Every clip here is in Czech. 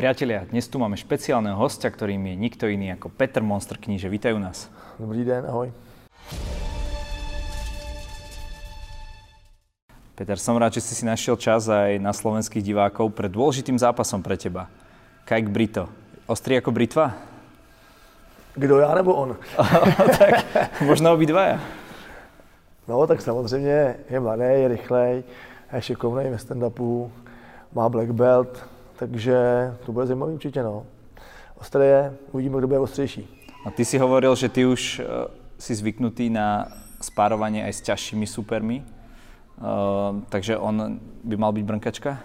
Priatelia, dnes tu máme špeciálneho hostia, ktorým je nikto iný ako Petr Monster kníže. Vítajú nás. Dobrý den, ahoj. Peter, som rád, že si si našiel čas aj na slovenských divákov pred dôležitým zápasom pre teba. Kajk Brito. Ostrý ako britva? Kdo já nebo on? tak možno obidvaja. No, tak samozřejmě je mladý, je rychlej, je šikovný ve stand-upu, má black belt, takže to bude zajímavý určitě, no. Ostré je, uvidíme, kdo bude ostřejší. A ty si hovoril, že ty už uh, si zvyknutý na spárovanie aj s ťažšími supermi, uh, takže on by mal byť brnkačka?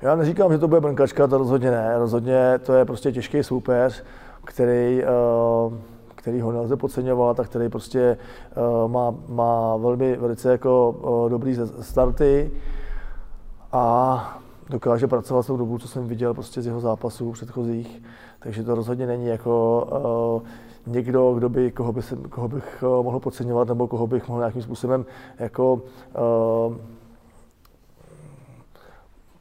Já neříkám, že to bude brnkačka, to rozhodně ne. Rozhodně to je prostě těžký soupeř, který, uh, který ho nelze podceňovat a který prostě uh, má, má velmi velice jako uh, dobrý starty a dokáže pracovat s tou dobu, co jsem viděl prostě z jeho zápasů předchozích, takže to rozhodně není jako uh, někdo, kdo by, koho, by se, koho bych uh, mohl podceňovat nebo koho bych mohl nějakým způsobem jako uh,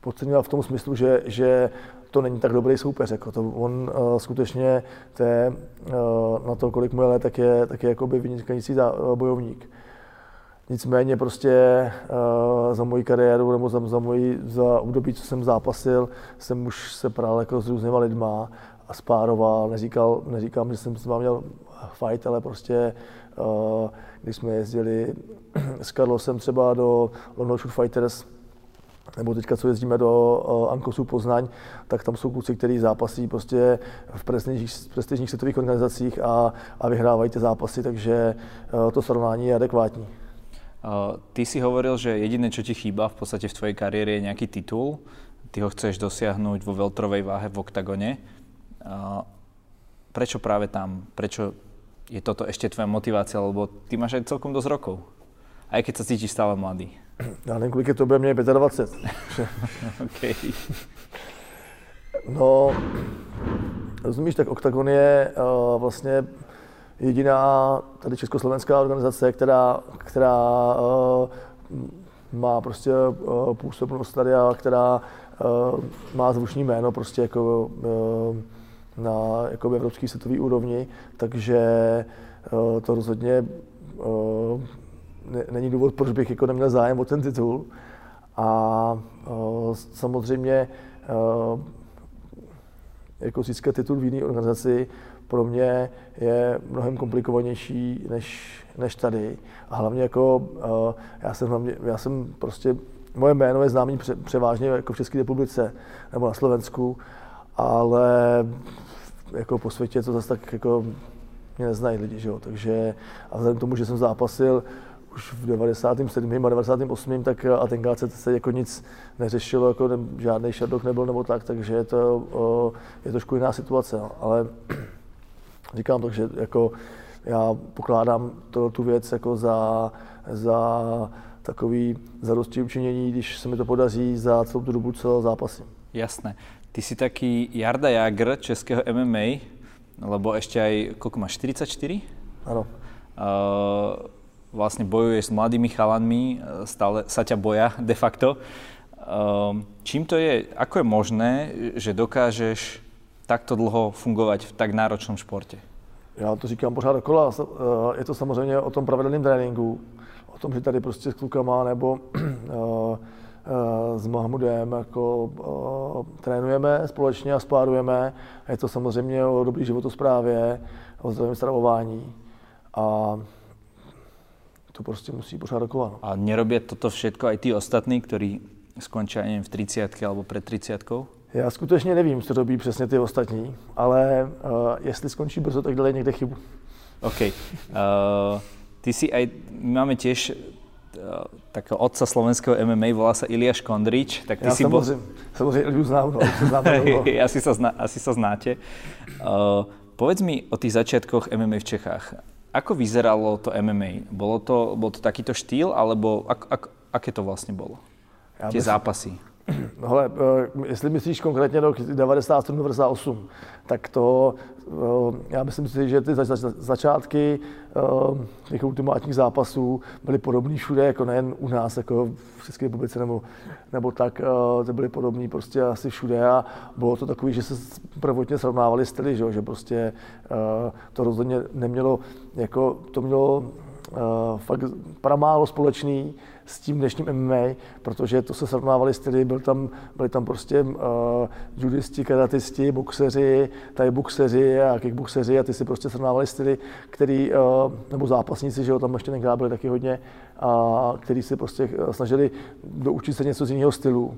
podceňovat v tom smyslu, že, že to není tak dobrý soupeř. Jako to, on uh, skutečně je, uh, na to, kolik mu je let, tak je, tak je jakoby vynikající bojovník. Nicméně prostě uh, za moji kariéru nebo za, za, moji, za období, co jsem zápasil, jsem už se prál jako s různýma lidma a spároval. Neříkal, neříkám, že jsem s vámi měl fight, ale prostě uh, když jsme jezdili s Karlosem třeba do London Shoot Fighters, nebo teďka, co jezdíme do uh, Ankosu Poznaň, tak tam jsou kluci, kteří zápasí prostě v prestižních, prestižních světových organizacích a, a vyhrávají ty zápasy, takže uh, to srovnání je adekvátní. Uh, ty si hovoril, že jediné, čo ti chýba v podstate v tvojej kariére je nejaký titul. Ty ho chceš dosiahnuť vo veltrovej váhe v oktagone. Uh, prečo práve tam? Prečo je toto ešte tvoja motivácia? Lebo ty máš aj celkom dosť rokov. Aj keď sa cítiš stále mladý. Já nevím, kolik je to, bude mě 25. okay. No, rozumíš, tak Oktagon je uh, vlastně jediná tady československá organizace, která, která uh, má prostě uh, působnost tady a která uh, má zvučný jméno prostě jako uh, na jako evropský světový úrovni, takže uh, to rozhodně uh, ne, není důvod, proč bych jako neměl zájem o ten titul. A uh, samozřejmě uh, jako získat titul v jiné organizaci pro mě je mnohem komplikovanější než, než tady. A hlavně jako, uh, já jsem hlavně, já jsem prostě, moje jméno je známý pře, převážně jako v České republice nebo na Slovensku, ale jako po světě to zase tak jako mě neznají lidi, že jo? takže a vzhledem k tomu, že jsem zápasil už v 97. a 98. tak a tenkrát se, se jako nic neřešilo, jako ne, žádný šardok nebyl nebo tak, takže je to, uh, je trošku jiná situace, no. ale Říkám to, že jako já pokládám to, tu věc jako za, za takový zadosti učinění, když se mi to podaří za celou tu dobu, co zápasím. Jasné. Ty si taký Jarda Jagr českého MMA, lebo ešte aj, koľko máš, 44? Áno. Uh, vlastne bojuješ s mladými chalanmi, stále sa ťa boja de facto. Uh, čím to je, ako je možné, že dokážeš takto dlouho fungovat v tak náročnom športě? Já to říkám pořád dokola. Eh, je to samozřejmě o tom pravidelném tréninku, o tom, že tady prostě s klukama nebo eh, eh, s Mahmudem jako trénujeme společně a spárujeme. Je to samozřejmě o dobrý životosprávě, o zdravém stravování a to prostě musí pořád dokola. No. A nerobí toto všetko aj tí ostatní, skončia, neviem, v 30 alebo před 30 já skutečně nevím, co robí přesně ty ostatní, ale uh, jestli skončí brzo, tak dělají někde chybu. OK. Uh, ty si aj, my máme tiež uh, takého otca slovenského MMA, volá sa Iliáš Kondrič. Tak ty Já si samozřejmě, bol... samozřejmě Iliu znám, no, znám asi, sa zna, asi sa znáte. Uh, povedz mi o tých začiatkoch MMA v Čechách. Ako vyzeralo to MMA? Bolo to, bol to takýto štýl, alebo ak, ak, aké to vlastne bolo? Ja Tie zápasy. Hele, eh, jestli myslíš konkrétně rok 97-98, tak to, eh, já myslím si, že ty začátky eh, těch ultimátních zápasů byly podobné všude, jako nejen u nás, jako v České republice nebo, nebo tak, to byly podobné prostě asi všude a bylo to takový, že se prvotně srovnávali styly, že, že prostě to rozhodně nemělo, jako to mělo fakt pramálo společný s tím dnešním MMA, protože to se srovnávali styly, byl tam, byli tam prostě uh, judisti, karatisti, boxeři, tady boxeři a kickboxeři a ty si prostě srovnávali styly, který, uh, nebo zápasníci, že jo, tam ještě tenkrát byli taky hodně, a který si prostě eh, snažili doučit se něco z jiného stylu.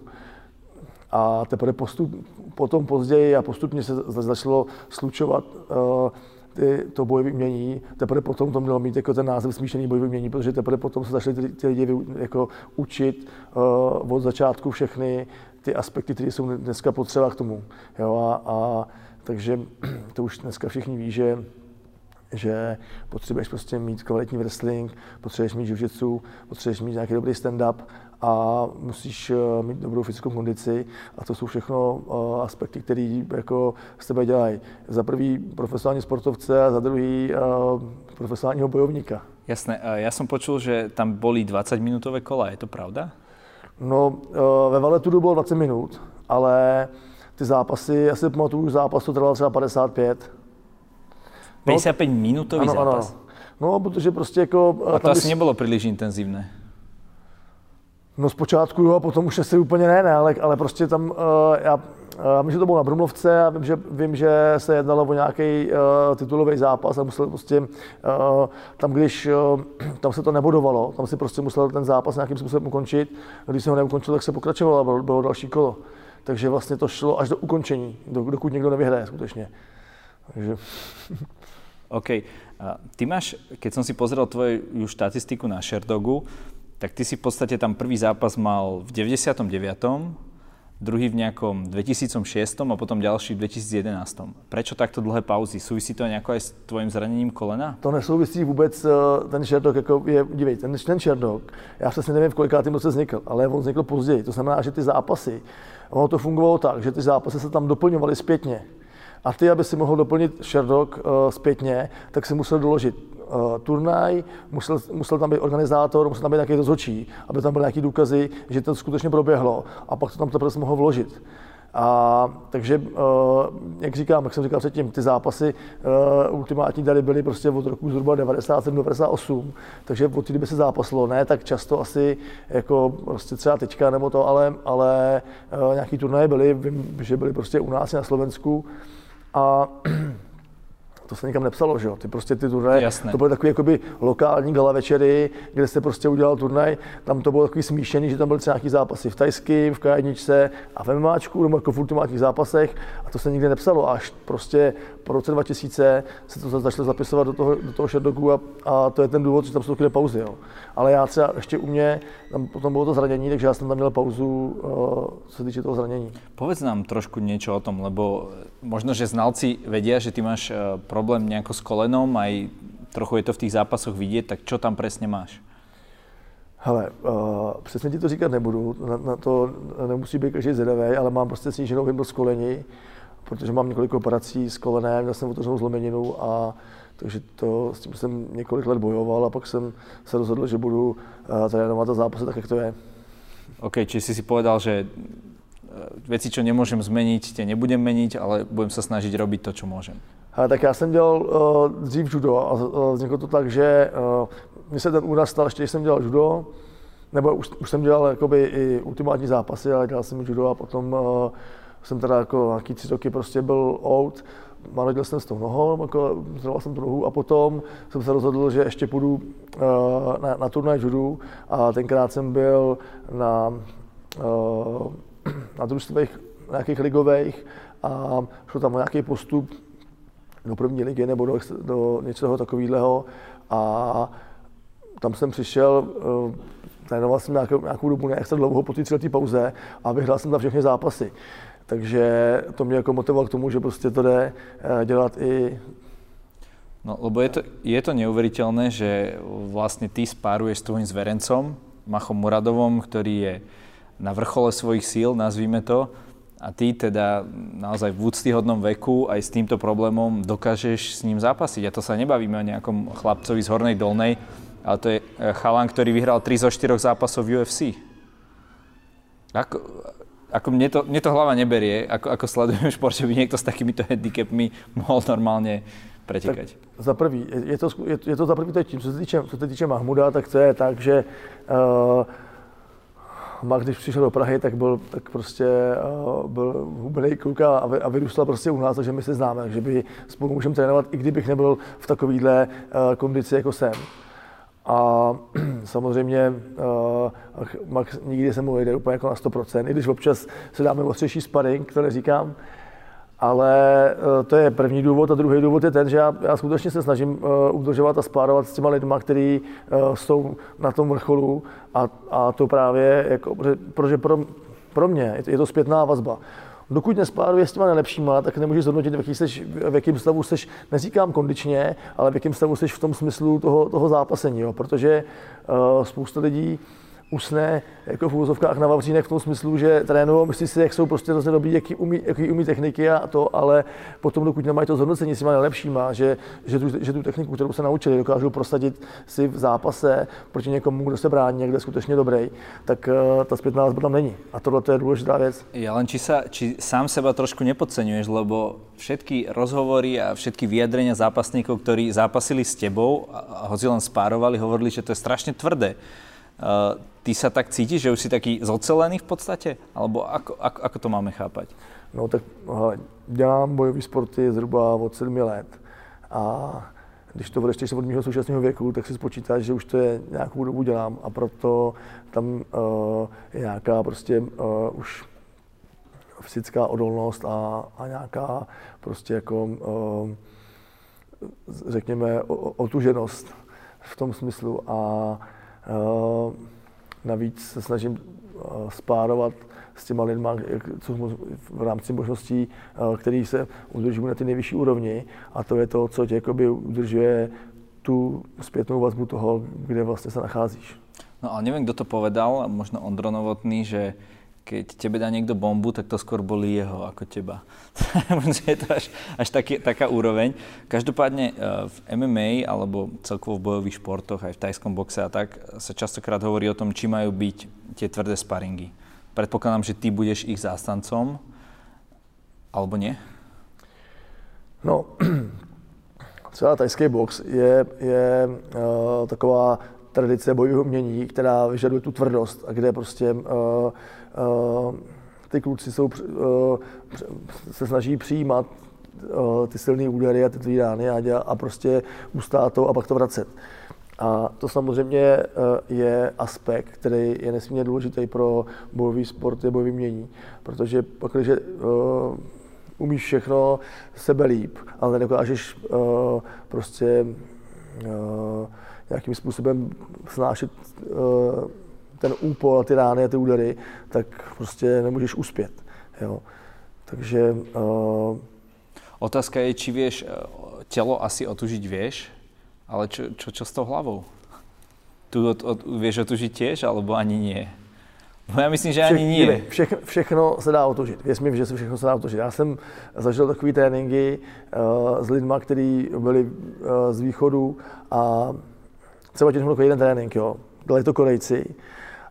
A teprve postup, potom později a postupně se začalo slučovat uh, ty, to bojové umění, teprve potom to mělo mít jako ten název smíšený bojové umění, protože teprve potom se začali ty, ty lidi jako učit uh, od začátku všechny ty aspekty, které jsou dneska potřeba k tomu. Jo, a, a takže to už dneska všichni ví, že že potřebuješ prostě mít kvalitní wrestling, potřebuješ mít jiu potřebuješ mít nějaký dobrý stand-up a musíš eh, mít dobrou fyzickou kondici a to jsou všechno eh, aspekty, které jako z tebe dělají. Za prvý profesionální sportovce a za druhý eh, profesionálního bojovníka. Jasné, já jsem počul, že tam byly 20-minutové kola, je to pravda? No, ve Valetudu bylo 20 minut, ale ty zápasy, já si pamatuju, zápas to trvalo třeba 55. 55 minutový ano, zápas? Ano. No, protože prostě jako... A to asi bys... nebylo příliš intenzivné. No zpočátku jo, a potom už asi úplně ne, ne ale, ale prostě tam, uh, já, uh, myslím, že to bylo na Brumlovce a vím, že, vím, že se jednalo o nějaký uh, titulový zápas a musel prostě, uh, tam když, uh, tam se to nebodovalo, tam si prostě musel ten zápas nějakým způsobem ukončit, když se ho neukončil, tak se pokračovalo a bylo, bylo další kolo. Takže vlastně to šlo až do ukončení, dokud někdo nevyhraje skutečně. Takže... OK. Ty máš, keď som si pozrel tvoju štatistiku na Sherdogu, tak ty si v podstate tam prvý zápas mal v 99., druhý v nejakom 2006 a potom ďalší v 2011. Prečo takto dlhé pauzy? Súvisí to nejako aj s tvojím zraněním kolena? To nesouvisí vůbec, eh, ten Sherdog, jako je, dívej, ten, ten Sherdog, já přesně nevím, v kolikátém roce vznikl, ale on vznikl později. To znamená, že ty zápasy, ono to fungovalo tak, že ty zápasy se tam doplňovaly zpětně. A ty, aby si mohl doplnit Sherdog uh, zpětně, tak si musel doložit uh, turnaj, musel, musel tam být organizátor, musel tam být nějaký rozhodčí, aby tam byly nějaké důkazy, že to skutečně proběhlo. A pak to tam teprve mohl vložit. A takže, uh, jak říkám, jak jsem říkal předtím, ty zápasy uh, ultimátní tady byly prostě od roku zhruba 97 98, takže od té doby se zápaslo, ne tak často asi jako prostě třeba teďka nebo to, ale, ale uh, nějaký turnaje byly, vím, že byly prostě u nás na Slovensku. A to se nikam nepsalo, že jo? Ty prostě ty turnaje, to byly takové jakoby lokální gala večery, kde se prostě udělal turnaj, tam to bylo takový smíšený, že tam byly třeba nějaký zápasy v tajským, v k a v MMAčku, nebo jako v ultimátních zápasech a to se nikdy nepsalo. Až prostě po roce 2000 se to začalo zapisovat do toho, do toho Sherdogu a, a, to je ten důvod, že tam jsou takové pauzy. Jo. Ale já třeba ještě u mě, tam potom bylo to zranění, takže já jsem tam měl pauzu, uh, co se týče toho zranění. Povedz nám trošku něco o tom, lebo možno, že znalci vedia, že ty máš uh, problém nejako s kolenom, aj trochu je to v těch zápasoch vidět, tak čo tam přesně máš? Hele, uh, přesně ti to říkat nebudu, na, na to nemusí být každý zvědavý, ale mám prostě sníženou hybnost kolení, protože mám několik operací s kolenem, měl jsem otevřenou zlomeninu a takže to, s tím jsem několik let bojoval a pak jsem se rozhodl, že budu uh, trénovat a zápasy tak, jak to je. OK, či si si povedal, že eh, věci, co nemůžem změnit, tě nebudem měnit, ale budem se snažit robiť to, co můžem. Tak já jsem dělal uh, dřív judo a uh, vzniklo to tak, že uh, mi se ten úraz stal, ještě jsem dělal judo, nebo už, už jsem dělal jakoby i ultimátní zápasy, ale dělal jsem judo a potom uh, jsem teda jako nějaký tři roky prostě byl out, narodil jsem s tou nohou, jako zdraval jsem tu nohu a potom jsem se rozhodl, že ještě půjdu uh, na, na turnaj judu a tenkrát jsem byl na, uh, na družstvech nějakých ligových a šlo tam o nějaký postup do první ligy nebo do, do něčeho takového a tam jsem přišel, uh, trénoval jsem nějakou, nějakou dobu ne extra dlouho po té pauze a vyhrál jsem tam všechny zápasy. Takže to mě jako motivovalo k tomu, že prostě to jde eh, dělat i No, lebo je to, je to neuveriteľné, že vlastne ty spáruješ s tvojim zverencom, Machom Muradovom, ktorý je na vrchole svojich síl, nazvíme to, a ty teda naozaj v úctyhodnom veku aj s týmto problémom dokážeš s ním zápasiť. A to sa nebavíme o nejakom chlapcovi z Hornej Dolnej, ale to je eh, chalan, ktorý vyhral 3 zo 4 zápasov v UFC. Ako, ako mne, to, mne to hlava neberie, ako, ako sledujem šport, že by niekto s takýmito handicapmi mohol normálně pretekať. Za prvý, je to, je, je to za prvý to tím, co se týče, co se týče Mahmuda, tak to je tak, že uh, Max, když přišel do Prahy, tak byl tak prostě uh, byl hubený kluk a, a vyrůstal prostě u nás, takže my se známe, takže by spolu můžeme trénovat, i kdybych nebyl v takovéhle uh, kondici, jako jsem. A samozřejmě uh, Max nikdy se mu jde úplně jako na 100%, i když občas se dáme ostřejší sparring, to neříkám, ale uh, to je první důvod. A druhý důvod je ten, že já, já skutečně se snažím uh, udržovat a spárovat s těma lidma, kteří uh, jsou na tom vrcholu a, a to právě, jako, protože pro, pro mě je to, je to zpětná vazba dokud nespáruje s těma nejlepšíma, tak nemůžeš zhodnotit, v, jaký seš, v jakém stavu jsi, neříkám kondičně, ale v jakém stavu jsi v tom smyslu toho, toho zápasení, jo? protože uh, spousta lidí usne jako v úvozovkách na Vavřínech v tom smyslu, že trénují, myslí si, jak jsou prostě hrozně dobrý, jaký umí, jaký umí techniky a to, ale potom, dokud nemají to zhodnocení s těma nejlepšíma, že, že, tu, že tu techniku, kterou se naučili, dokážou prosadit si v zápase proti někomu, kdo se brání, někde skutečně dobrý, tak uh, ta zpětná vazba tam není. A tohle je důležitá věc. Ja len či, sa, či sám seba trošku nepodceňuješ, lebo všetky rozhovory a všetky vyjadrenia zápasníkov, ktorí zápasili s tebou a hoci len spárovali, hovorili, že to je strašne tvrdé. Uh, ty sa tak cítiš, že už si taký zocelený v podstate? Alebo ako, ako, ako to máme chápať? No tak hele, dělám bojové sporty zhruba od 7 let a když to odečteš od mého současného věku, tak si spočítáš, že už to je nějakou dobu dělám a proto tam uh, je nějaká prostě uh, už fyzická odolnost a, a nějaká prostě jako uh, řekněme otuženost v tom smyslu a uh, Navíc se snažím eh, spárovat s těma lidma, co v rámci možností, eh, který se udržují na ty nejvyšší úrovni a to je to, co tě jakoby udržuje tu zpětnou vazbu toho, kde vlastně se nacházíš. No ale nevím, kdo to povedal, možno Ondro Novotný, že keď tebe dá niekto bombu, tak to skôr bolí jeho ako teba. je to až, až taký, taká úroveň. Každopádne eh, v MMA alebo celkovo v bojových športoch, aj v tajskom boxe a tak, sa častokrát hovorí o tom, či majú byť tie tvrdé sparingy. Predpokladám, že ty budeš ich zástancom, alebo nie? No, třeba tajský box je, je uh, taková tradice bojového umění, která vyžaduje tu tvrdost a kde prostě uh, ty kluci jsou, uh, se snaží přijímat uh, ty silné údery a ty tvý rány a, a prostě ustát to a pak to vracet. A to samozřejmě je aspekt, který je nesmírně důležitý pro bojový sport, je bojový mění, protože pak, když umíš všechno sebe líp, ale nedokážeš prostě nějakým způsobem snášet ten úpol, ty rány a ty údery, tak prostě nemůžeš uspět. Jo. Takže... Uh, Otázka je, či vieš, eh, tělo asi otužiť vieš, ale čo, čo, čo s tou hlavou? Tu od, od, vieš otužiť tiež, alebo ani nie? No já myslím, že ani nie. Všechno, všechno se dá otužit. Věř mi, že se všechno se dá otužit. Já jsem zažil takové tréninky uh, s lidmi, kteří byli uh, z východu a třeba ti řeknu jeden trénink, jo. Byli to Korejci,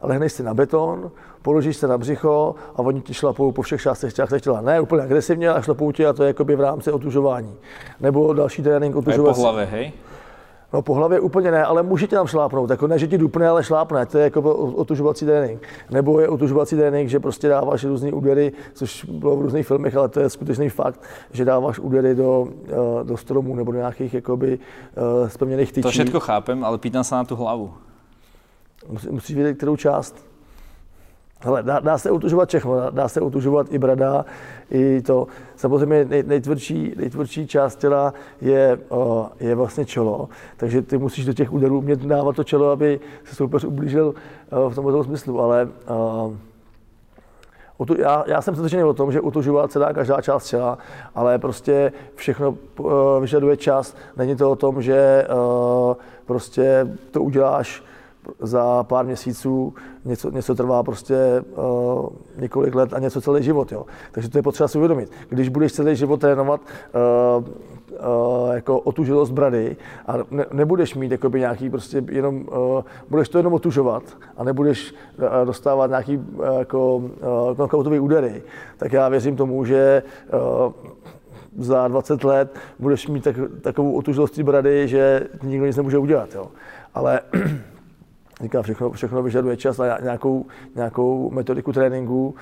lehneš si na beton, položíš se na břicho a oni ti šlapou po všech částech těla. Ne úplně agresivně, ale šlapou ti a to je jakoby v rámci otužování. Nebo další trénink otužovací. po hlavě, hej? No po hlavě úplně ne, ale může tě tam šlápnout. Jako ne, že ti dupne, ale šlápne. To je jako otužovací trénink. Nebo je otužovací trénink, že prostě dáváš různé údery, což bylo v různých filmech, ale to je skutečný fakt, že dáváš údery do, eh, do stromů nebo do nějakých jakoby, spevněných tyčí. To všechno chápem, ale pýtám se na tu hlavu. Musí, musíš vědět, kterou část. Hele, dá, dá se utužovat všechno, dá, dá se utužovat i brada, i to. Samozřejmě nej, nejtvrdší, nejtvrdší část těla je, o, je vlastně čelo, takže ty musíš do těch úderů umět dávat to čelo, aby se soupeř ublížil o, v tomto smyslu, ale o, já, já jsem přesvědčený o tom, že utužovat se dá každá část těla, ale prostě všechno uh, vyžaduje čas. Není to o tom, že uh, prostě to uděláš za pár měsíců, něco, něco trvá prostě uh, několik let a něco celý život. Jo. Takže to je potřeba si uvědomit. Když budeš celý život trénovat uh, uh, jako otužilost brady a ne, nebudeš mít jakoby nějaký prostě jenom, uh, budeš to jenom otužovat a nebudeš uh, dostávat nějaký uh, jako uh, knockoutový údery, tak já věřím tomu, že uh, za 20 let budeš mít tak, takovou otužilost brady, že nikdo nic nemůže udělat. Jo. Ale říkám, všechno, všechno vyžaduje čas a nějakou, nějakou metodiku tréninku.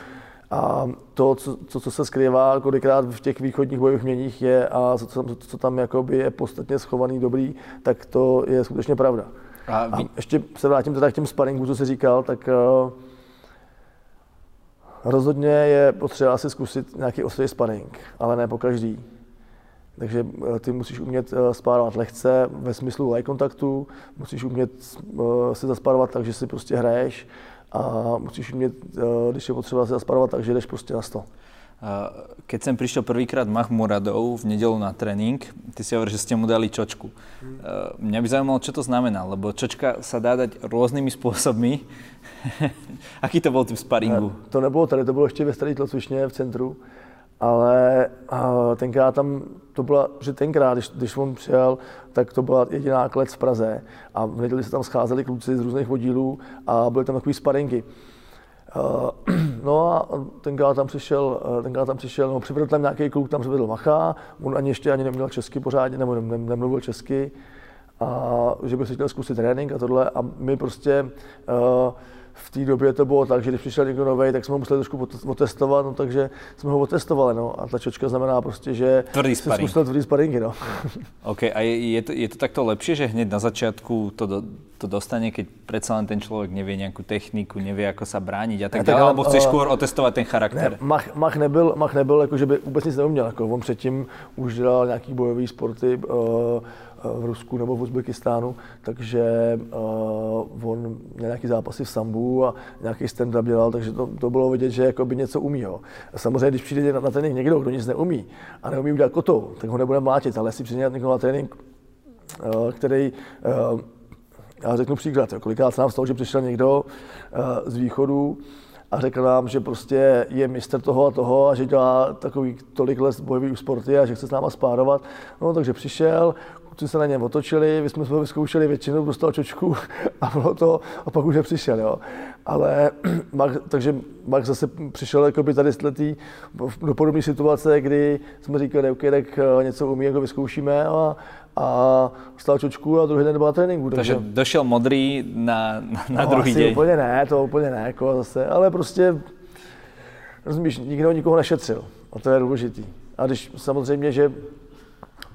A to, co, co, co se skrývá kolikrát v těch východních bojových měních je a co, co, co tam jakoby je podstatně schovaný dobrý, tak to je skutečně pravda. A, vy... a ještě se vrátím teda k těm sparingu, co jsi říkal, tak uh, rozhodně je potřeba si zkusit nějaký ostrý sparring, ale ne po každý. Takže eh, ty musíš umět eh, spárovat lehce ve smyslu eye kontaktu, musíš umět eh, si zaspárovat tak, že si prostě hraješ a musíš umět, když je potřeba si zaspárovat tak, že jdeš prostě na sto. Keď sem prišiel prvýkrát Mahmuradov v nedelu na tréning, ty si hovoril, že ste mu dali čočku. Mňa by zaujímalo, čo to znamená, lebo čočka sa dá dať rôznymi spôsobmi. Aký to bol typ sparingu? To nebylo tady, to bylo ještě ve staré tlocvičně v centru ale tenkrát tam, to byla, že tenkrát, když, když on přijel, tak to byla jediná klec v Praze. A v neděli se tam scházeli kluci z různých oddílů a byly tam takové sparinky. No a tenkrát tam přišel, tenkrát tam přišel, no přivedl tam nějaký kluk, tam přivedl Macha, on ani ještě ani neměl česky pořádně, nebo nemluvil česky, a že by se chtěl zkusit trénink a tohle. A my prostě uh, v té době to bylo tak, že když přišel někdo nový, tak jsme ho museli trošku otestovat, no, takže jsme ho otestovali. No. A ta čočka znamená prostě, že tvrdý sparing. zkusil tvrdý sparingy. No. OK, a je, je, to, je to takto lepšie, že hned na začátku to, do, to dostane, keď len ten člověk nevie nějakou techniku, nevie, ako sa brániť a tak dále, alebo chceš skôr otestovat ten charakter? Ne, Mach, Mach, nebyl, Mach nebyl, jako, že by vůbec nic neuměl. Jako, on předtím už dělal nějaký bojový sporty, uh, v Rusku nebo v Uzbekistánu, takže uh, on měl nějaký zápasy v sambu a nějaký stand-up dělal, takže to, to bylo vidět, že by něco umí. Jo. Samozřejmě, když přijde na, na trénink někdo, kdo nic neumí a neumí udělat kotou, tak ho nebude mlátit, ale jestli přijde někdo na trénink, uh, který uh, já řeknu příklad, jo. kolikrát se nám stalo, že přišel někdo uh, z východu, a řekl nám, že prostě je mistr toho a toho a že dělá takový tolik let bojový sporty a že chce s náma spárovat. No, takže přišel, kluci se na něm otočili, my jsme ho vyzkoušeli většinu, dostal čočku a bylo to, a pak už nepřišel, jo. Ale Mark, takže Mark zase přišel jakoby tady z letý, do podobné situace, kdy jsme říkali, OK, tak eh, něco umí, jako vyzkoušíme a, a dostal čočku a druhý den byl na tréninku. Takže, takže došel modrý na, na, na no, druhý den. úplně ne, to úplně ne, jako zase, ale prostě, rozumíš, nikdo nikoho nešetřil a to je důležitý. A když samozřejmě, že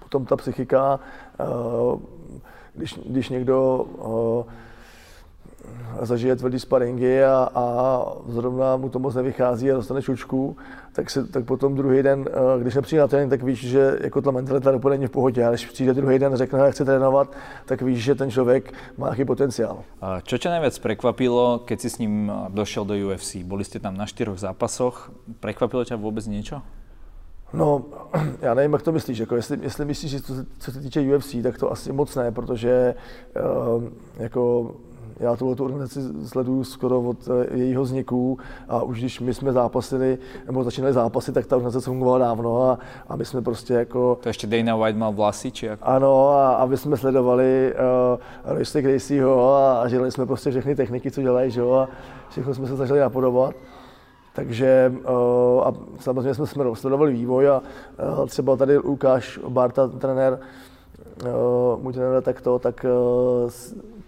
potom ta psychika, když, když někdo eh, zažije tvrdý sparingy a, a zrovna mu to moc nevychází a dostane čučku, tak, se, tak potom druhý den, eh, když nepřijde na trénink, tak víš, že jako ta mentalita úplně není v pohodě. A když přijde druhý den a řekne, že chce trénovat, tak víš, že ten člověk má nějaký potenciál. Čo tě nejvíc překvapilo, keď si s ním došel do UFC? Byli jste tam na čtyřech zápasoch. Překvapilo tě vůbec něco? No, já nevím, jak to myslíš. Jako jestli, jestli myslíš, že co, co se týče UFC, tak to asi moc ne, protože uh, jako já tuhle tu organizaci sleduju skoro od eh, jejího vzniku a už když my jsme zápasili, nebo začínali zápasy, tak ta organizace fungovala dávno a, a my jsme prostě jako... To ještě Dana White mal vlasy, či jak? Ano, a, a my jsme sledovali uh, Royce Gracieho a, a žili jsme prostě všechny techniky, co dělají, že jo, a všechno jsme se začali napodobovat. Takže eh, a samozřejmě jsme sledovali vývoj a eh, třeba tady Lukáš Barta, trenér, eh, můj trenér takto, tak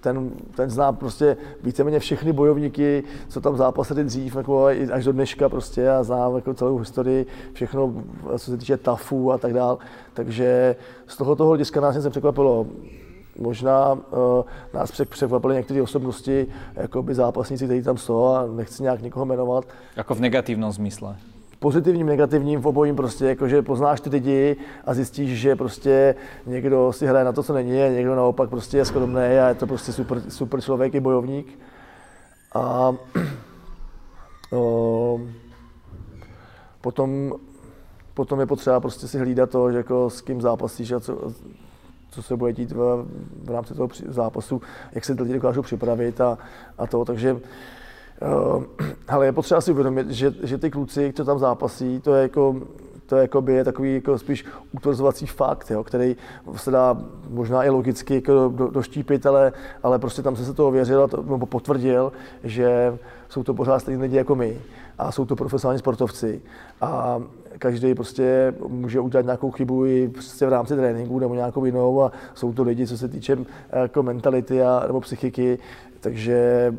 ten, ten zná prostě víceméně všechny bojovníky, co tam zápasili dřív, jako až do dneška prostě a zná jako celou historii, všechno, co se týče TAFu a tak dále. Takže z toho toho hlediska nás něco překvapilo. Možná uh, nás překvapily některé osobnosti, jako by zápasníci, kteří tam jsou a nechci nějak někoho jmenovat. Jako v negativním smysle? Pozitivním, negativním, v obojím prostě, jakože poznáš ty lidi a zjistíš, že prostě někdo si hraje na to, co není, a někdo naopak prostě je skromný a je to prostě super, super člověk i bojovník. A uh, potom, potom je potřeba prostě si hlídat to, že jako s kým zápasíš a co, co se bude dít v, v rámci toho zápasu, jak se ty lidi dokážou připravit a, a to, takže uh, ale je potřeba si uvědomit, že, že ty kluci, co tam zápasí, to je jako to je, jakoby, je takový jako spíš utvrzovací fakt, jo, který se dá možná i logicky jako do, doštípit, ale, ale prostě tam se se to ověřil to, nebo potvrdil, že jsou to pořád stejní lidi jako my a jsou to profesionální sportovci. A každý prostě může udělat nějakou chybu i prostě v rámci tréninku nebo nějakou jinou a jsou to lidi, co se týče jako mentality a, nebo psychiky, takže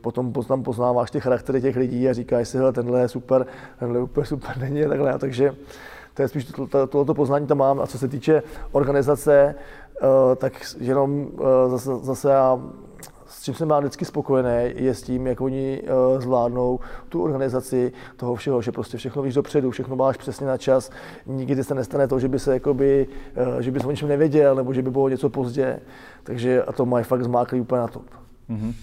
potom tam poznáváš ty charaktery těch lidí a říkáš si, hele, tenhle je super, tenhle úplně super není a takhle. Takže to je spíš to, to, tohoto poznání tam mám. A co se týče organizace, o, tak jenom o, zase, zase já s čím jsem má vždycky spokojený, je s tím, jak oni uh, zvládnou tu organizaci toho všeho, že prostě všechno víš dopředu, všechno máš přesně na čas, nikdy se nestane to, že by se jakoby, uh, že bys o něčem nevěděl, nebo že by bylo něco pozdě, takže a to mají fakt zmáklý úplně na top. Mm-hmm.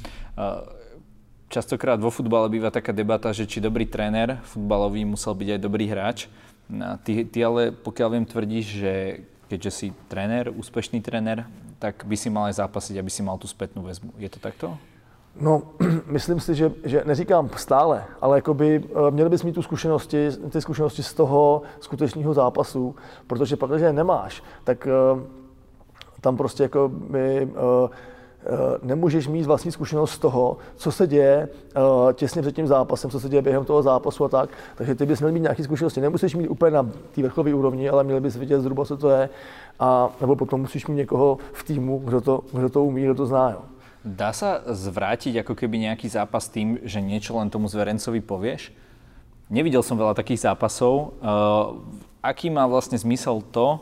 Častokrát vo futbale býva taká debata, že či dobrý tréner futbalový musel byť aj dobrý hráč. Ty, ty ale, pokiaľ viem, tvrdíš, že keďže si tréner, úspešný tréner, tak by si mal aj zápasiť, aby si mal tu spätnú väzbu. Je to takto? No, myslím si, že, že neříkám stále, ale jakoby, eh, měli bys mít tu zkušenosti, ty zkušenosti z toho skutečného zápasu, protože pak, když je nemáš, tak uh, tam prostě jako by, Eh, nemůžeš mít vlastní zkušenost z toho, co se děje eh, těsně před tím zápasem, co se děje během toho zápasu a tak. Takže ty bys měl mít nějaké zkušenosti. Nemusíš mít úplně na té vrcholové úrovni, ale měl bys vidět zhruba, co to je. A, nebo potom musíš mít někoho v týmu, kdo to, kdo to umí, kdo to zná. Jo. Dá se zvrátit jako keby nějaký zápas tým, že něco len tomu zverencovi pověš? Neviděl jsem veľa takých zápasov. Uh, aký má vlastně zmysel to,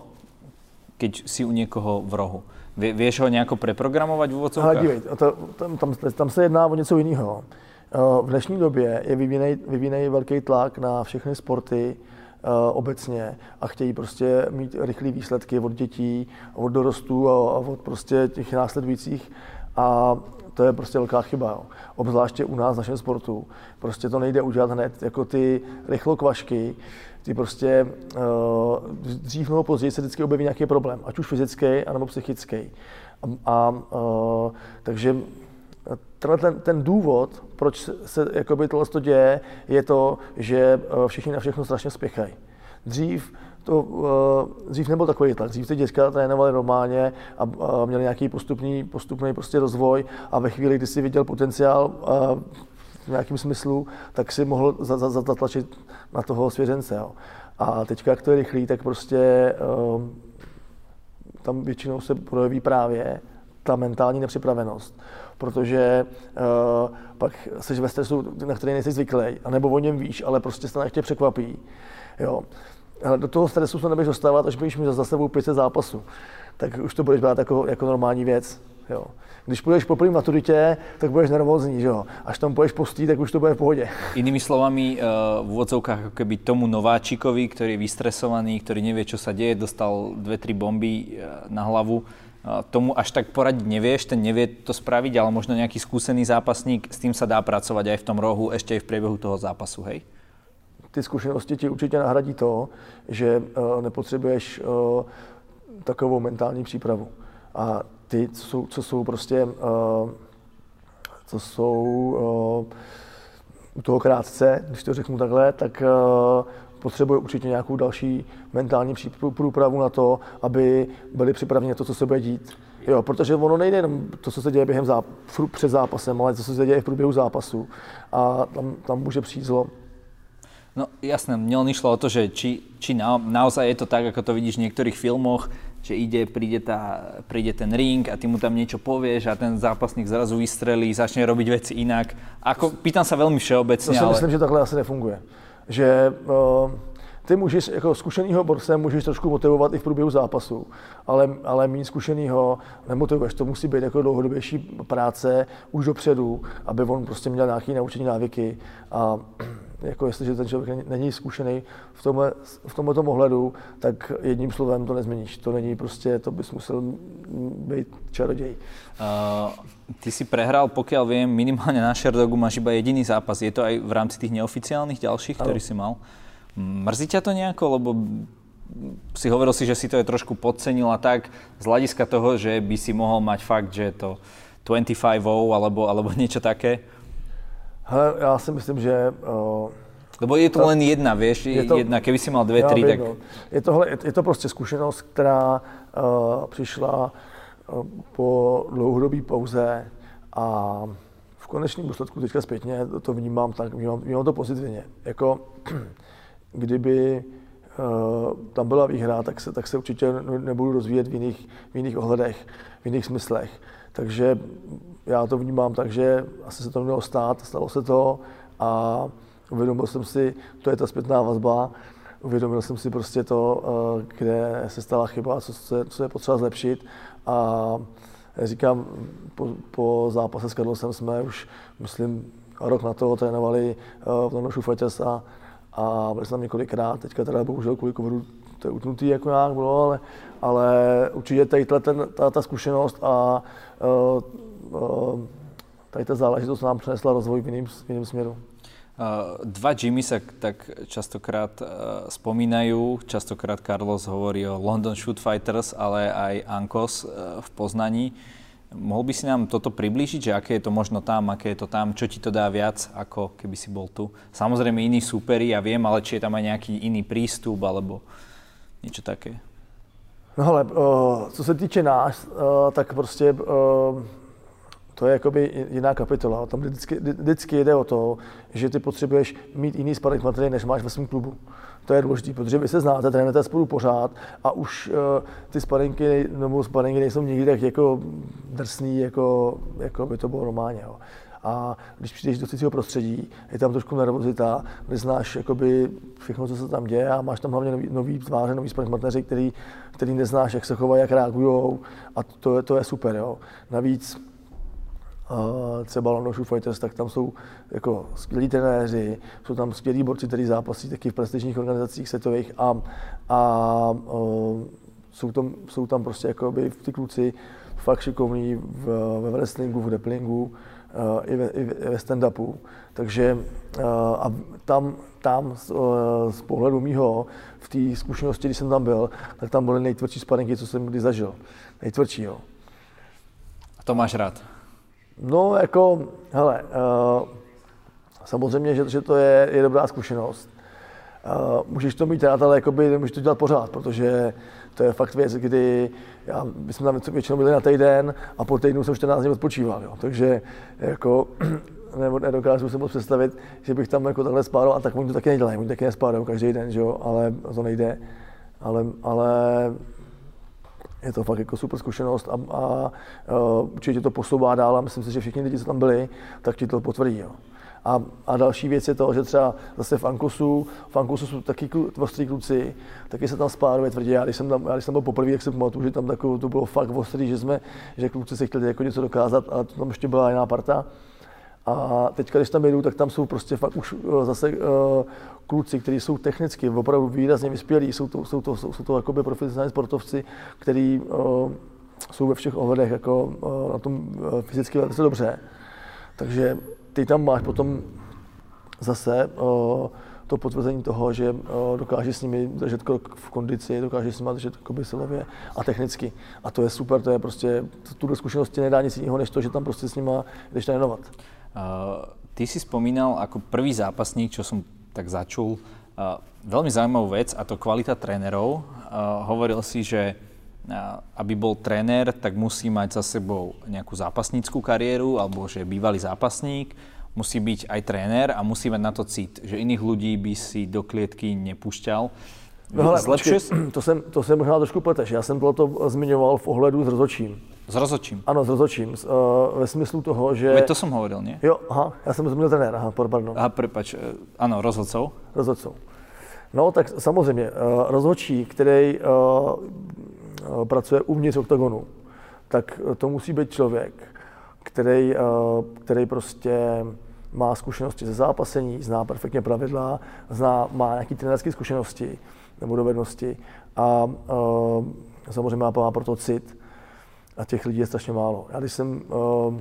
keď si u někoho v rohu? Vie, vieš ho nejako preprogramovať v úvodzovkách? Ale dívej, to, tam, tam, tam se jedná o něco jiného. Eh, v dnešní době je vyvíjený velký tlak na všechny sporty, uh, obecně a chtějí prostě mít rychlé výsledky od dětí, od dorostů a, a od prostě těch následujících a to je prostě velká chyba. Jo. Obzvláště u nás v našem sportu. Prostě to nejde udělat hned. Jako ty rychlokvašky, ty prostě uh, dřív nebo později se vždycky objeví nějaký problém, ať už fyzický, anebo psychický. A, a uh, takže tenhle ten, ten důvod, proč se jakoby tohle to děje, je to, že všichni na všechno strašně spěchají. Dřív to, uh, dřív nebyl takový tlak. Dřív ty děcka trénovali normálně a, uh, měli nějaký postupný, postupný prostě rozvoj a ve chvíli, kdy si viděl potenciál uh, v nějakém smyslu, tak si mohl zatlačit na toho svěřence. Jo. A teďka, jak to je rychlý, tak prostě um, tam většinou se projeví právě ta mentální nepřipravenost, protože uh, pak jsi ve stresu, na který nejsi zvyklý, anebo o něm víš, ale prostě se to tě překvapí. Jo. Ale do toho stresu se nebudeš dostávat, až budeš mít za sebou 500 zápasů. Tak už to budeš brát jako, jako normální věc. Jo. Když půjdeš po první maturitě, tak budeš nervózní, že jo. Až tam půjdeš postý, tak už to bude v pohodě. Inými slovami, eh, v úvodzovkách jako keby tomu nováčikovi, který je vystresovaný, který nevie, čo sa deje, dostal dve, tři bomby eh, na hlavu, eh, tomu až tak poradiť nevieš, ten nevie to spraviť, ale možno nejaký skúsený zápasník, s tým sa dá pracovať aj v tom rohu, ešte aj v priebehu toho zápasu, hej? Ty zkušenosti ti určitě nahradí to, že nepotřebuješ takovou mentální přípravu. A ty, co jsou, co jsou prostě, uh, co jsou uh, u toho krátce, když to řeknu takhle, tak uh, potřebuje určitě nějakou další mentální průpravu na to, aby byli připraveni na to, co se bude dít. Jo, protože ono nejde jenom to, co se děje během záp- před zápasem, ale to, co se děje v průběhu zápasu. A tam, tam může přijít zlo. No jasné, mne len išlo o to, že či, či na, naozaj je to tak, ako to vidíš v niektorých filmoch, že ide, príde, tá, príde ten ring a ty mu tam niečo povieš a ten zápasník zrazu vystrelí, začne robiť veci inak. Ako, pýtam sa veľmi všeobecne, To si ale... myslím, že takhle asi nefunguje. Že uh, ty můžeš, jako zkušenýho borce můžeš trošku motivovat i v průběhu zápasu, ale, ale méně zkušenýho nemotivuješ. To musí být jako dlouhodobější práce už dopředu, aby on prostě měl nějaké naučení návyky a jako jestliže ten člověk není zkušený v tomhle, v tomhle tom ohledu, tak jedním slovem to nezměníš. To není prostě, to bys musel být čaroděj. Uh, ty si prehral, pokiaľ viem, minimálne na Sherdogu máš iba jediný zápas. Je to aj v rámci tých neoficiálnych ďalších, ktorý si mal? Mrzí ťa to nejako, lebo si hovoril si, že si to je trošku podcenil a tak z hľadiska toho, že by si mohol mať fakt, že je to 25 alebo, alebo niečo také? Hele, já si myslím, že... Uh, Lebo je to len jedna, vieš, je to, jedna, keby si mal dve, tři, tak... No. Je, tohle, je, je to prostě zkušenost, která uh, přišla uh, po dlouhodobé pauze a v konečném důsledku teďka zpětně to vnímám tak, vnímám, vnímám to pozitivně. Jako kdyby uh, tam byla výhra, tak se, tak se určitě nebudu rozvíjet v jiných, v jiných ohledech, v jiných smyslech. Takže já to vnímám tak, že asi se to mělo stát, stalo se to a uvědomil jsem si, to je ta zpětná vazba, uvědomil jsem si prostě to, eh, kde se stala chyba, co, se, co je potřeba zlepšit a říkám, po, po zápase s Karlosem jsme už, myslím, rok na to trénovali eh, v London Fighters a, a byli jsme tam několikrát, teďka teda bohužel kvůli covidu to je utnutý jako nějak bylo, ale, ale určitě tady ta, ta zkušenost a uh, tady ta záležitost nám přinesla rozvoj v jiném, v jiném směru. Uh, dva Jimmy sa tak častokrát uh, spomínajú. Častokrát Carlos hovorí o London Shoot Fighters, ale aj Ankos v Poznaní. Mohol by si nám toto priblížiť, že aké je to možno tam, aké je to tam, čo ti to dá viac, ako keby si bol tu? Samozrejme iní súperi, ja viem, ale či je tam aj nejaký iný prístup, alebo niečo také? No ale, uh, co se týče nás, uh, tak prostě uh, to je jakoby jiná kapitola. Tam vždycky, vždycky jde o to, že ty potřebuješ mít jiný sparring materiál, než máš ve svém klubu. To je důležité, protože vy se znáte, trénujete spolu pořád a už uh, ty sparinky nebo sparinky nejsou nikdy tak jako drsný, jako, jako by to bylo normálně. Jo. A když přijdeš do cizího prostředí, je tam trošku nervozita, neznáš jakoby všechno, co se tam děje a máš tam hlavně nový, nový tváře, nový partneři, který, který neznáš, jak se chovají, jak reagují a to je, to je super. Jo. Navíc třeba Shoe Fighters, tak tam jsou jako skvělí trenéři, jsou tam skvělí borci, kteří zápasí taky v prestižních organizacích světových a, a uh, jsou, tam, jsou tam prostě jako by ty kluci fakt šikovní v, ve wrestlingu, v grapplingu, uh, i ve, i ve stand-upu. Takže uh, a tam, tam z, uh, z pohledu mýho, v té zkušenosti, když jsem tam byl, tak tam byly nejtvrdší sparinky, co jsem kdy zažil. Nejtvrdší, jo. A to máš rád? No, jako, hele, uh, samozřejmě, že, že to je, je dobrá zkušenost. Uh, můžeš to mít rád, ale jakoby nemůžeš to dělat pořád, protože to je fakt věc, kdy já, my jsme tam většinou byli na týden a po týdnu jsem 14 dní odpočíval, jo. takže jako nebo nedokážu si moc představit, že bych tam jako takhle spával a tak oni to taky nedělají, oni taky nespávají každý den, že jo, ale to nejde. Ale, ale je to fakt jako super zkušenost a, a uh, určitě to posouvá dál a myslím si, že všichni lidi, co tam byli, tak ti to potvrdí. Jo. A, a další věc je to, že třeba zase v Ankosu, v Ankosu jsou taky ostrý kluci, taky se tam spáruje tvrdě. Já když jsem tam, já když jsem byl poprvé, jak se pamatuju, že tam takovou, to bylo fakt ostrý, že jsme, že kluci se chtěli jako něco dokázat a tam ještě byla jiná parta. A teď, když tam jedu, tak tam jsou prostě fakt už uh, zase uh, kluci, kteří jsou technicky opravdu výrazně vyspělí, jsou to, jsou to, jsou, jsou to jakoby profesionální sportovci, kteří uh, jsou ve všech ohledech jako uh, na tom uh, fyzicky velice dobře. Takže ty tam máš potom zase uh, to potvrzení toho, že uh, dokáže s nimi držet krok v kondici, dokáže s nimi držet jakoby silově a technicky. A to je super, to je prostě, tuhle zkušenosti nedá nic jiného, než to, že tam prostě s nimi jdeš trénovat. Uh, ty si spomínal ako prvý zápasník, čo som tak začul, uh, veľmi zaujímavú vec a to kvalita trénerov. Uh, hovoril si, že aby bol tréner, tak musí mať za sebou nejakú zápasníckú kariéru alebo že je bývalý zápasník, musí byť aj tréner a musí mať na to cit, že iných ľudí by si do klietky nepúšťal. No hele, počkej, to, jsem, to jsem možná trošku pleteš. Já jsem to zmiňoval v ohledu s rozhodčím. S rozhodčím? Ano, s rozhodčím. Uh, ve smyslu toho, že... Veď to som hovoril, nie? Jo, aha, já jsem zmínil trenér, aha, pardon. Aha, prepač, uh, ano, rozhodcov. Rozhodcov. No, tak samozřejmě, uh, rozhodčí, který uh, pracuje uvnitř oktagonu, tak to musí být člověk, který, který prostě má zkušenosti ze zápasení, zná perfektně pravidla, zná, má nějaké trenérské zkušenosti nebo dovednosti a uh, samozřejmě má, má pro to cit a těch lidí je strašně málo. Já když jsem uh,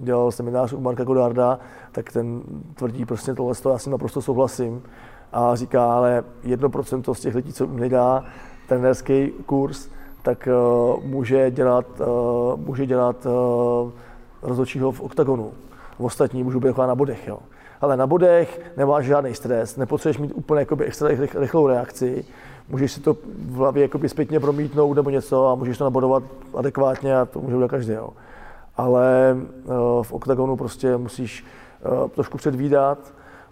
dělal seminář u Marka Godarda, tak ten tvrdí prostě tohle, já s tím naprosto souhlasím, a říká, ale 1% z těch lidí, co nedá trenérský kurz, tak uh, může dělat, uh, může dělat uh, rozhodčího v oktagonu. Ostatní můžou být na bodech. Jo. Ale na bodech nemáš žádný stres, nepotřebuješ mít úplně jakoby, extra rychlou reakci, můžeš si to v hlavě jakoby zpětně promítnout nebo něco a můžeš to nabodovat adekvátně a to může udělat každý. Jo. Ale uh, v oktagonu prostě musíš uh, trošku předvídat,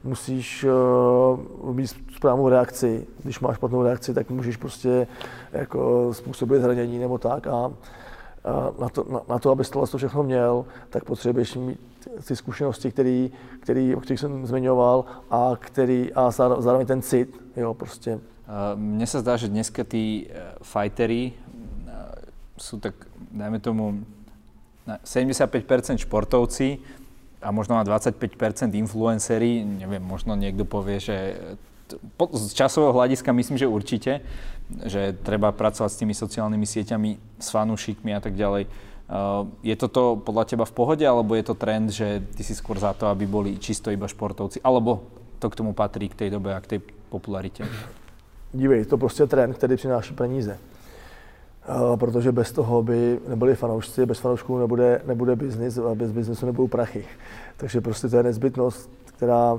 musíš uh, mít správnou reakci. Když máš špatnou reakci, tak můžeš prostě jako způsobit zranění nebo tak. A, a na, to, na, na to, abys tohle to všechno měl, tak potřebuješ mít ty zkušenosti, který, který, o kterých jsem zmiňoval a, který, a zároveň ten cit. Jo, prostě. Mně se zdá, že dneska ty e, fightery e, jsou tak, dajme tomu, 75% športovci, a možno na 25% influencery, neviem, možno niekto povie, že z časového hľadiska myslím, že určite, že treba pracovať s tými sociálnymi sieťami, s fanúšikmi a tak ďalej. Je toto podľa teba v pohode, alebo je to trend, že ty si skôr za to, aby boli čisto iba športovci, alebo to k tomu patrí, k tej dobe a k tej popularite? Dívej, to prostě trend, který přináší peníze. Protože bez toho by nebyli fanoušci, bez fanoušků nebude, nebude biznis a bez biznesu nebudou prachy. Takže prostě to je nezbytnost, která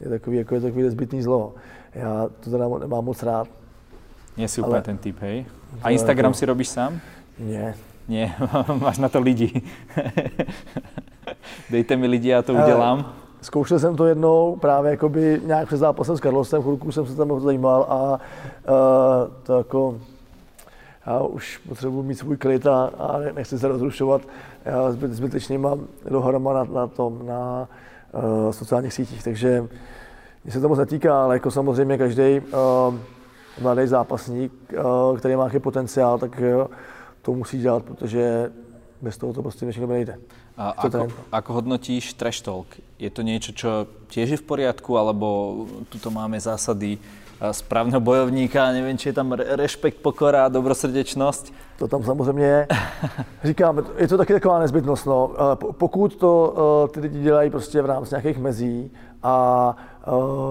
je takový, jako je takový nezbytný zlo. Já to teda nemám moc rád. Nie si úplně ten typ, hej? A Instagram jako... si robíš sám? Ne. Nie, máš na to lidi. Dejte mi lidi, já to udělám. Zkoušel jsem to jednou, právě jakoby nějak před zápasem s Karlosem, chvilku jsem se tam zajímal a uh, to jako já už potřebuji mít svůj klid a, a nechci se rozrušovat zbyt, zbytečnýma dohroma na, na tom, na uh, sociálních sítích, takže mě se to moc netýká, ale jako samozřejmě každý uh, mladý zápasník, uh, který má nějaký potenciál, tak uh, to musí dělat, protože bez toho to prostě dnešní nejde. A ako, ako hodnotíš trash talk? Je to niečo, čo tiež je v poriadku, alebo tuto máme zásady správného bojovníka, nevím, či je tam respekt, pokora dobrosrdečnost. To tam samozřejmě je. Říkám, je to taky taková nezbytnost. No. Pokud to eh, ty lidi dělají prostě v rámci nějakých mezí a eh,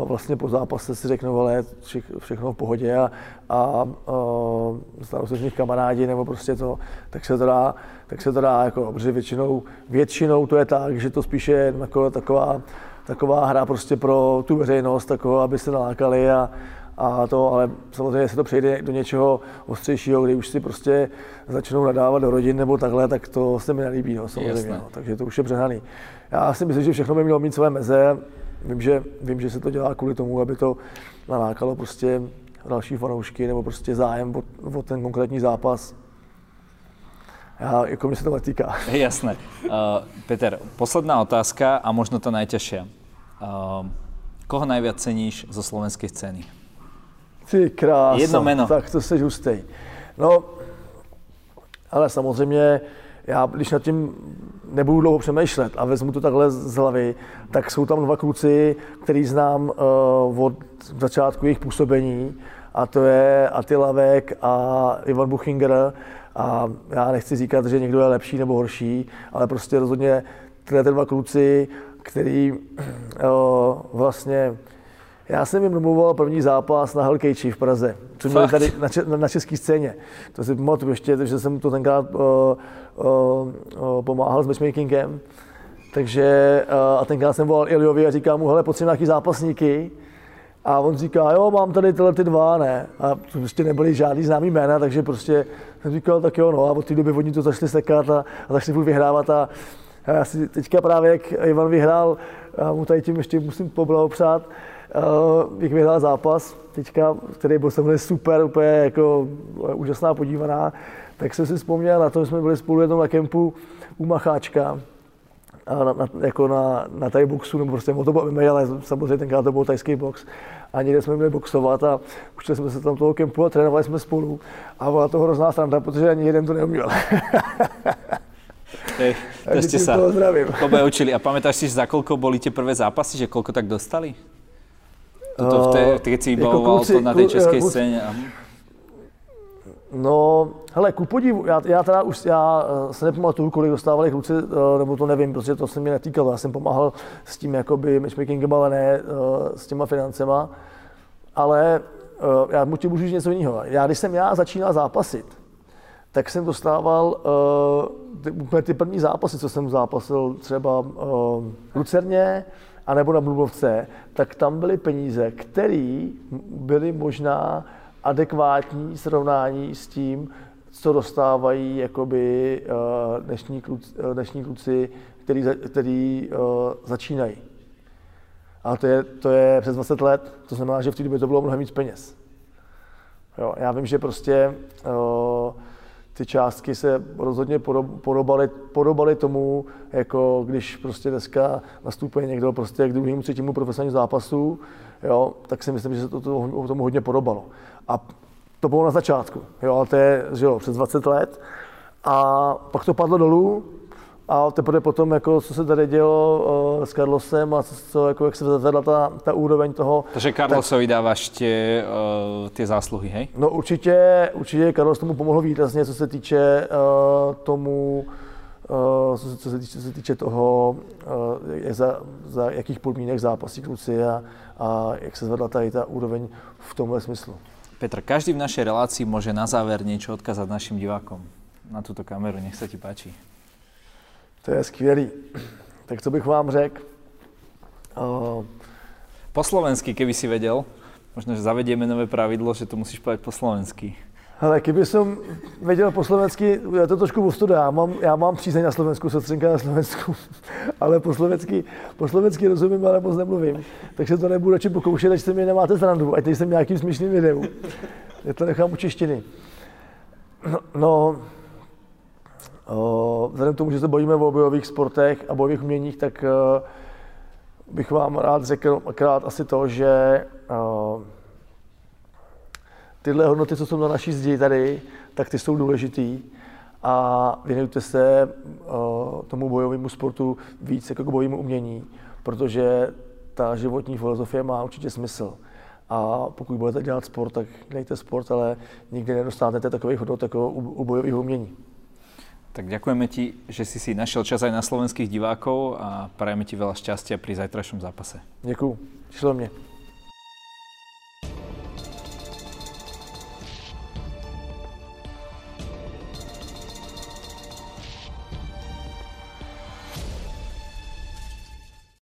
vlastně po zápase si řeknou, ale všechno v pohodě a, a eh, stanou se z nich kamarádi nebo prostě to, tak se to dá, tak se to dá jako, protože většinou, většinou to je tak, že to spíše je jako taková taková hra prostě pro tu veřejnost, takovou, aby se nalákali a, a to, ale samozřejmě se to přejde do něčeho ostřejšího, kdy už si prostě začnou nadávat do rodin nebo takhle, tak to se mi nelíbí, no, samozřejmě, no, takže to už je přehnaný. Já si myslím, že všechno by mělo mít své meze, vím, že, vím, že se to dělá kvůli tomu, aby to nalákalo prostě další fanoušky nebo prostě zájem o, o ten konkrétní zápas. Já, jako mě se to netýká. Jasné. Uh, Peter, posledná otázka a možno to najťažšia. Uh, koho najviac ceníš zo slovenskej scény? Ty krása. Jedno jméno. Tak to jsi hustý. No, ale samozřejmě, já když nad tím nebudu dlouho přemýšlet a vezmu to takhle z hlavy, tak jsou tam dva kluci, který znám uh, od začátku jejich působení a to je Attila Vek a Ivan Buchinger. A já nechci říkat, že někdo je lepší nebo horší, ale prostě rozhodně tyhle ty dva kluci, který o, vlastně já jsem jim domluval první zápas na Hellcage v Praze, co měli tady na, na, na české scéně. To si pamatuju ještě, že jsem to tenkrát o, o, o, pomáhal s matchmakingem. Takže a tenkrát jsem volal Iliovi a říkám mu, hele, potřebuji nějaký zápasníky. A on říká, jo, mám tady tyhle ty dva, ne. A prostě nebyly žádný známý jména, takže prostě jsem říkal, tak jo, no. A od té doby oni to začali sekat a, a začali vyhrávat. A, a já si teďka právě, jak Ivan vyhrál, a mu tady tím ještě musím poblahopřát, uh, jak vyhrál zápas teďka, který byl samozřejmě super, úplně jako úžasná podívaná, tak jsem si vzpomněl na to, že jsme byli spolu jednou na kempu u Macháčka na, na, jako na, na Thai boxu, nebo prostě to bylo ale samozřejmě tenkrát to byl tajský box. A někde jsme měli boxovat a učili jsme se tam toho kempu a trénovali jsme spolu. A byla to hrozná sranda, protože ani jeden to neuměl. Hej, to ste sa učili. A pamätáš si, za koľko boli tie prvé zápasy, že koľko tak dostali? Toto v té, keď si vybavoval jako to na tej českej scéně. No, hele, ku podivu, já, já teda už, já eh, se nepamatuju, kolik dostávali kluci, eh, nebo to nevím, protože to se mi netýkalo. Já jsem pomáhal s tím jakoby matchmakingem, ale ne eh, s těma financema. ale já mu ti můžu říct něco jiného. Já, když jsem já začínal zápasit, tak jsem dostával uh, ty, úplně ty první zápasy, co jsem zápasil třeba uh, Lucerně, anebo na Mluvovce, tak tam byly peníze, které byly možná adekvátní srovnání s tím, co dostávají jakoby, uh, dnešní, kluci, dnešní kluci, který, který uh, začínají. A to je, to je přes 20 let, to znamená, že v té době to bylo mnohem víc peněz. Jo, já vím, že prostě uh, ty částky se rozhodně podobaly, podobaly tomu, jako když prostě dneska nastupuje někdo prostě k druhému, třetímu profesionálnímu zápasu, jo, tak si myslím, že se to, to tomu hodně podobalo. A to bylo na začátku, jo, ale to je že jo, přes 20 let. A pak to padlo dolů, a teprve potom, jako, co se tady dělo uh, s Carlosem a co, jako, jak se zvedla ta, ta úroveň toho. Takže Carlosovi tak, dáváš tě, uh, ty zásluhy, hej? No určitě, určitě Carlos tomu pomohl výrazně, co se týče uh, tomu, uh, co, se, co, se týče, co se týče toho, uh, jak za, za jakých podmínek zápasí kluci a, a jak se zvedla tady ta úroveň v tomhle smyslu. Petr, každý v našej relácii môže na záver niečo odkazať našim divákom. Na túto kameru, nech sa ti páči. To je skvělý. Tak co bych vám řekl? Uh... Po slovensky, keby si vedel. Možno, že zavedieme nové pravidlo, že to musíš povedať po slovensky. Hele, kdyby jsem věděl po slovensky, je to trošku ostuda, já mám, já mám přízeň na Slovensku, sestřenka na Slovensku, ale po slovensky, po slovensky rozumím, ale moc nemluvím. Takže to nebudu radši pokoušet, ať se mi nemáte zrandu, ať tady jsem nějakým smíšným videu. Já to nechám u češtiny. No, no Vzhledem k tomu, že se bojíme o bojových sportech a bojových uměních, tak eh, bych vám rád řekl akrát asi to, že eh, tyhle hodnoty, co jsou na naší zdi tady, tak ty jsou důležitý a věnujte se eh, tomu bojovému sportu víc jako k bojovému umění, protože ta životní filozofie má určitě smysl. A pokud budete dělat sport, tak dělejte sport, ale nikdy nedostanete takových hodnot jako u bojových umění. Tak ďakujeme ti, že si si našiel čas aj na slovenských divákov a prajeme ti veľa šťastia pri zajtrajšom zápase. Ďakujem. Šlo mě.